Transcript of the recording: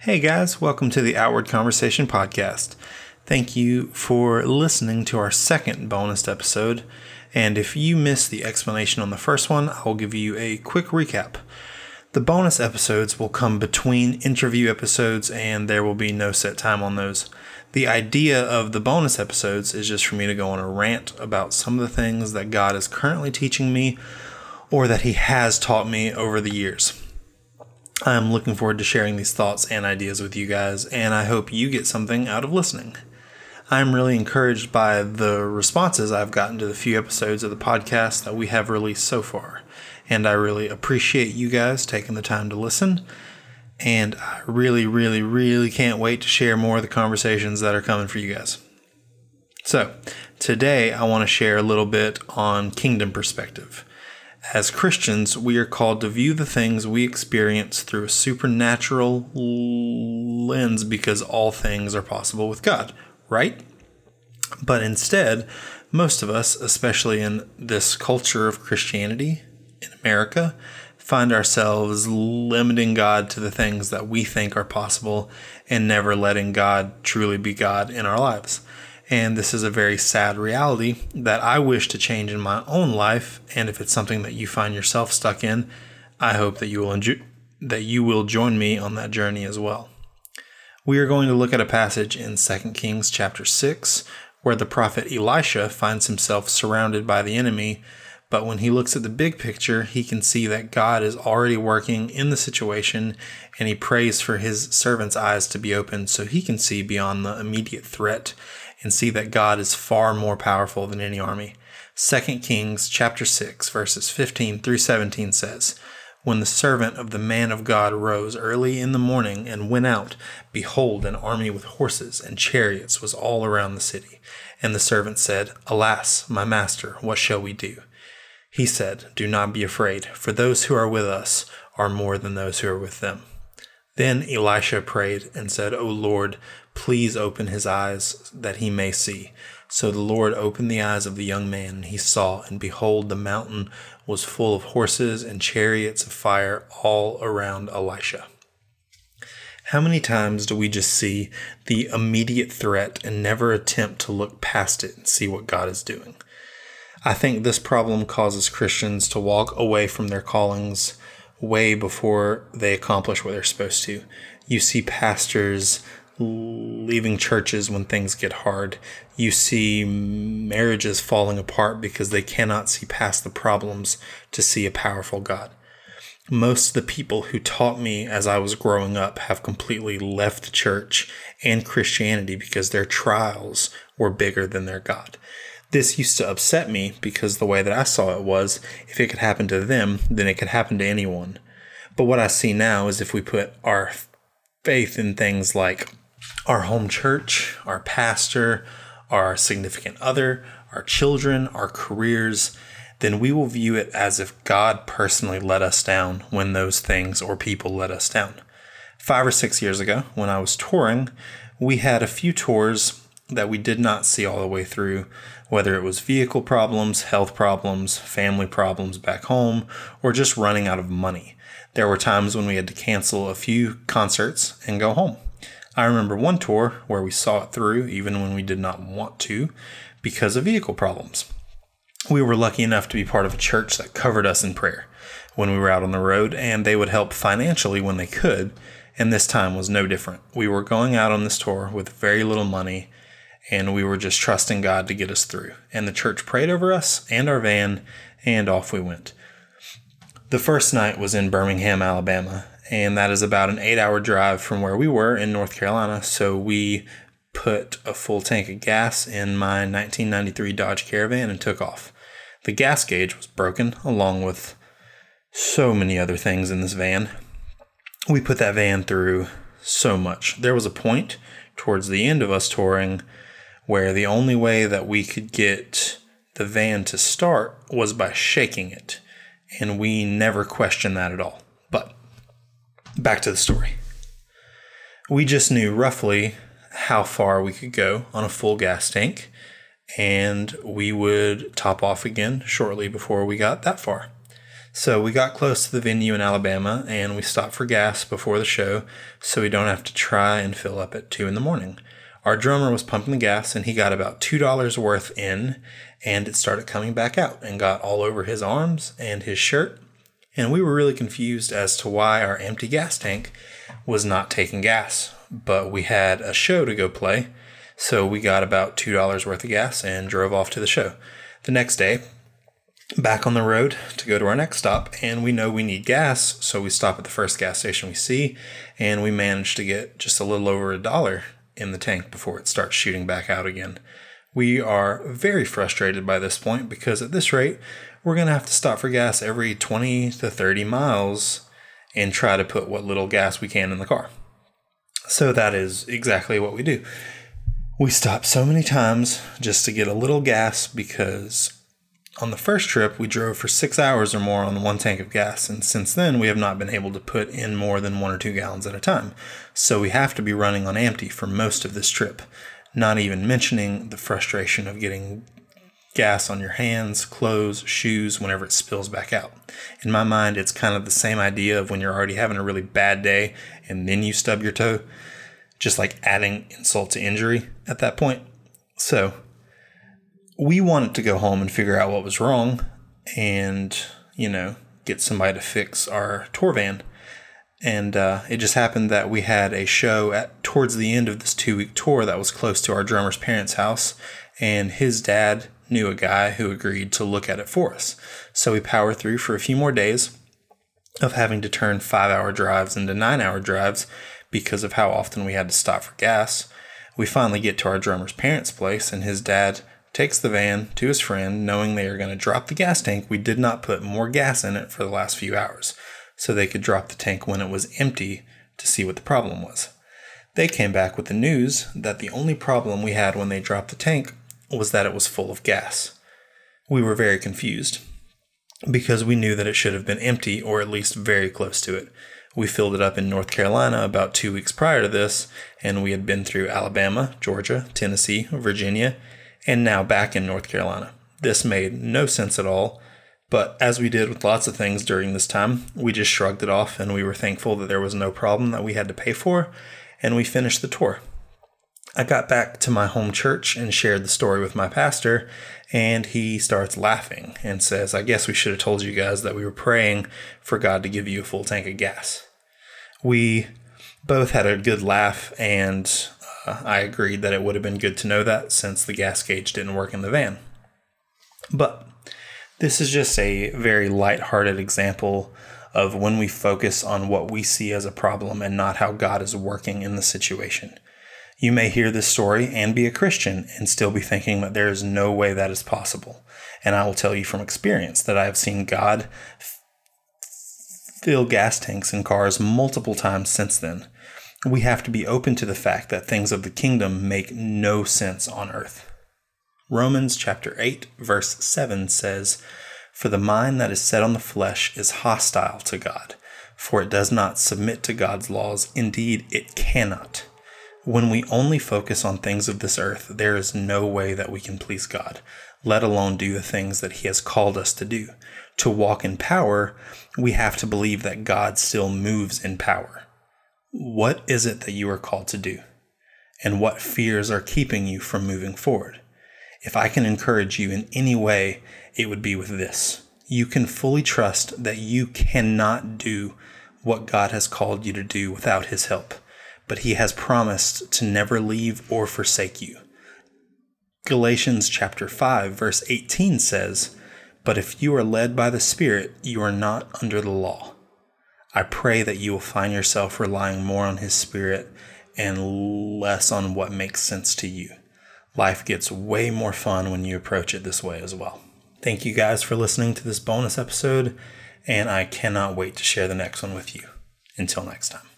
Hey guys, welcome to the Outward Conversation Podcast. Thank you for listening to our second bonus episode. And if you missed the explanation on the first one, I will give you a quick recap. The bonus episodes will come between interview episodes, and there will be no set time on those. The idea of the bonus episodes is just for me to go on a rant about some of the things that God is currently teaching me or that He has taught me over the years. I'm looking forward to sharing these thoughts and ideas with you guys, and I hope you get something out of listening. I'm really encouraged by the responses I've gotten to the few episodes of the podcast that we have released so far, and I really appreciate you guys taking the time to listen and I really, really, really can't wait to share more of the conversations that are coming for you guys. So, today I want to share a little bit on kingdom perspective. As Christians, we are called to view the things we experience through a supernatural lens because all things are possible with God, right? But instead, most of us, especially in this culture of Christianity in America, find ourselves limiting God to the things that we think are possible and never letting God truly be God in our lives. And this is a very sad reality that I wish to change in my own life. And if it's something that you find yourself stuck in, I hope that you will enjoy, that you will join me on that journey as well. We are going to look at a passage in 2 Kings chapter 6 where the prophet Elisha finds himself surrounded by the enemy but when he looks at the big picture, he can see that God is already working in the situation and he prays for his servant's eyes to be opened so he can see beyond the immediate threat and see that God is far more powerful than any army. 2 Kings chapter 6 verses 15 through 17 says, when the servant of the man of God rose early in the morning and went out, behold, an army with horses and chariots was all around the city. And the servant said, Alas, my master, what shall we do? He said, Do not be afraid, for those who are with us are more than those who are with them. Then Elisha prayed and said, O Lord, please open his eyes that he may see. So the Lord opened the eyes of the young man, and he saw, and behold, the mountain was full of horses and chariots of fire all around Elisha. How many times do we just see the immediate threat and never attempt to look past it and see what God is doing? I think this problem causes Christians to walk away from their callings way before they accomplish what they're supposed to. You see pastors leaving churches when things get hard. You see marriages falling apart because they cannot see past the problems to see a powerful God. Most of the people who taught me as I was growing up have completely left the church and Christianity because their trials were bigger than their God. This used to upset me because the way that I saw it was if it could happen to them, then it could happen to anyone. But what I see now is if we put our faith in things like our home church, our pastor, our significant other, our children, our careers, then we will view it as if God personally let us down when those things or people let us down. Five or six years ago, when I was touring, we had a few tours that we did not see all the way through, whether it was vehicle problems, health problems, family problems back home, or just running out of money. There were times when we had to cancel a few concerts and go home. I remember one tour where we saw it through even when we did not want to because of vehicle problems. We were lucky enough to be part of a church that covered us in prayer when we were out on the road, and they would help financially when they could, and this time was no different. We were going out on this tour with very little money and we were just trusting God to get us through. And the church prayed over us and our van, and off we went. The first night was in Birmingham, Alabama, and that is about an eight hour drive from where we were in North Carolina. So we put a full tank of gas in my 1993 Dodge Caravan and took off. The gas gauge was broken, along with so many other things in this van. We put that van through so much. There was a point towards the end of us touring where the only way that we could get the van to start was by shaking it. And we never questioned that at all. But back to the story. We just knew roughly how far we could go on a full gas tank, and we would top off again shortly before we got that far. So we got close to the venue in Alabama and we stopped for gas before the show so we don't have to try and fill up at 2 in the morning. Our drummer was pumping the gas and he got about $2 worth in and it started coming back out and got all over his arms and his shirt. And we were really confused as to why our empty gas tank was not taking gas. But we had a show to go play, so we got about $2 worth of gas and drove off to the show. The next day, back on the road to go to our next stop and we know we need gas so we stop at the first gas station we see and we manage to get just a little over a dollar in the tank before it starts shooting back out again. We are very frustrated by this point because at this rate we're going to have to stop for gas every 20 to 30 miles and try to put what little gas we can in the car. So that is exactly what we do. We stop so many times just to get a little gas because on the first trip, we drove for six hours or more on one tank of gas, and since then, we have not been able to put in more than one or two gallons at a time. So we have to be running on empty for most of this trip, not even mentioning the frustration of getting gas on your hands, clothes, shoes whenever it spills back out. In my mind, it's kind of the same idea of when you're already having a really bad day and then you stub your toe, just like adding insult to injury at that point. So, we wanted to go home and figure out what was wrong and, you know, get somebody to fix our tour van. And uh, it just happened that we had a show at towards the end of this two week tour that was close to our drummer's parents' house, and his dad knew a guy who agreed to look at it for us. So we powered through for a few more days of having to turn five hour drives into nine hour drives because of how often we had to stop for gas. We finally get to our drummer's parents' place, and his dad takes the van to his friend, knowing they are going to drop the gas tank. We did not put more gas in it for the last few hours, so they could drop the tank when it was empty to see what the problem was. They came back with the news that the only problem we had when they dropped the tank was that it was full of gas. We were very confused because we knew that it should have been empty or at least very close to it. We filled it up in North Carolina about two weeks prior to this, and we had been through Alabama, Georgia, Tennessee, Virginia, and now back in North Carolina. This made no sense at all, but as we did with lots of things during this time, we just shrugged it off and we were thankful that there was no problem that we had to pay for, and we finished the tour. I got back to my home church and shared the story with my pastor, and he starts laughing and says, I guess we should have told you guys that we were praying for God to give you a full tank of gas. We both had a good laugh, and I agreed that it would have been good to know that since the gas gauge didn't work in the van. But this is just a very light-hearted example of when we focus on what we see as a problem and not how God is working in the situation. You may hear this story and be a Christian and still be thinking that there is no way that is possible. And I will tell you from experience that I have seen God fill gas tanks in cars multiple times since then we have to be open to the fact that things of the kingdom make no sense on earth. Romans chapter 8 verse 7 says, "For the mind that is set on the flesh is hostile to God, for it does not submit to God's laws, indeed it cannot." When we only focus on things of this earth, there is no way that we can please God, let alone do the things that He has called us to do. To walk in power, we have to believe that God still moves in power. What is it that you are called to do? And what fears are keeping you from moving forward? If I can encourage you in any way, it would be with this. You can fully trust that you cannot do what God has called you to do without His help, but He has promised to never leave or forsake you. Galatians chapter 5 verse 18 says, "But if you are led by the Spirit, you are not under the law." I pray that you will find yourself relying more on His Spirit and less on what makes sense to you. Life gets way more fun when you approach it this way as well. Thank you guys for listening to this bonus episode, and I cannot wait to share the next one with you. Until next time.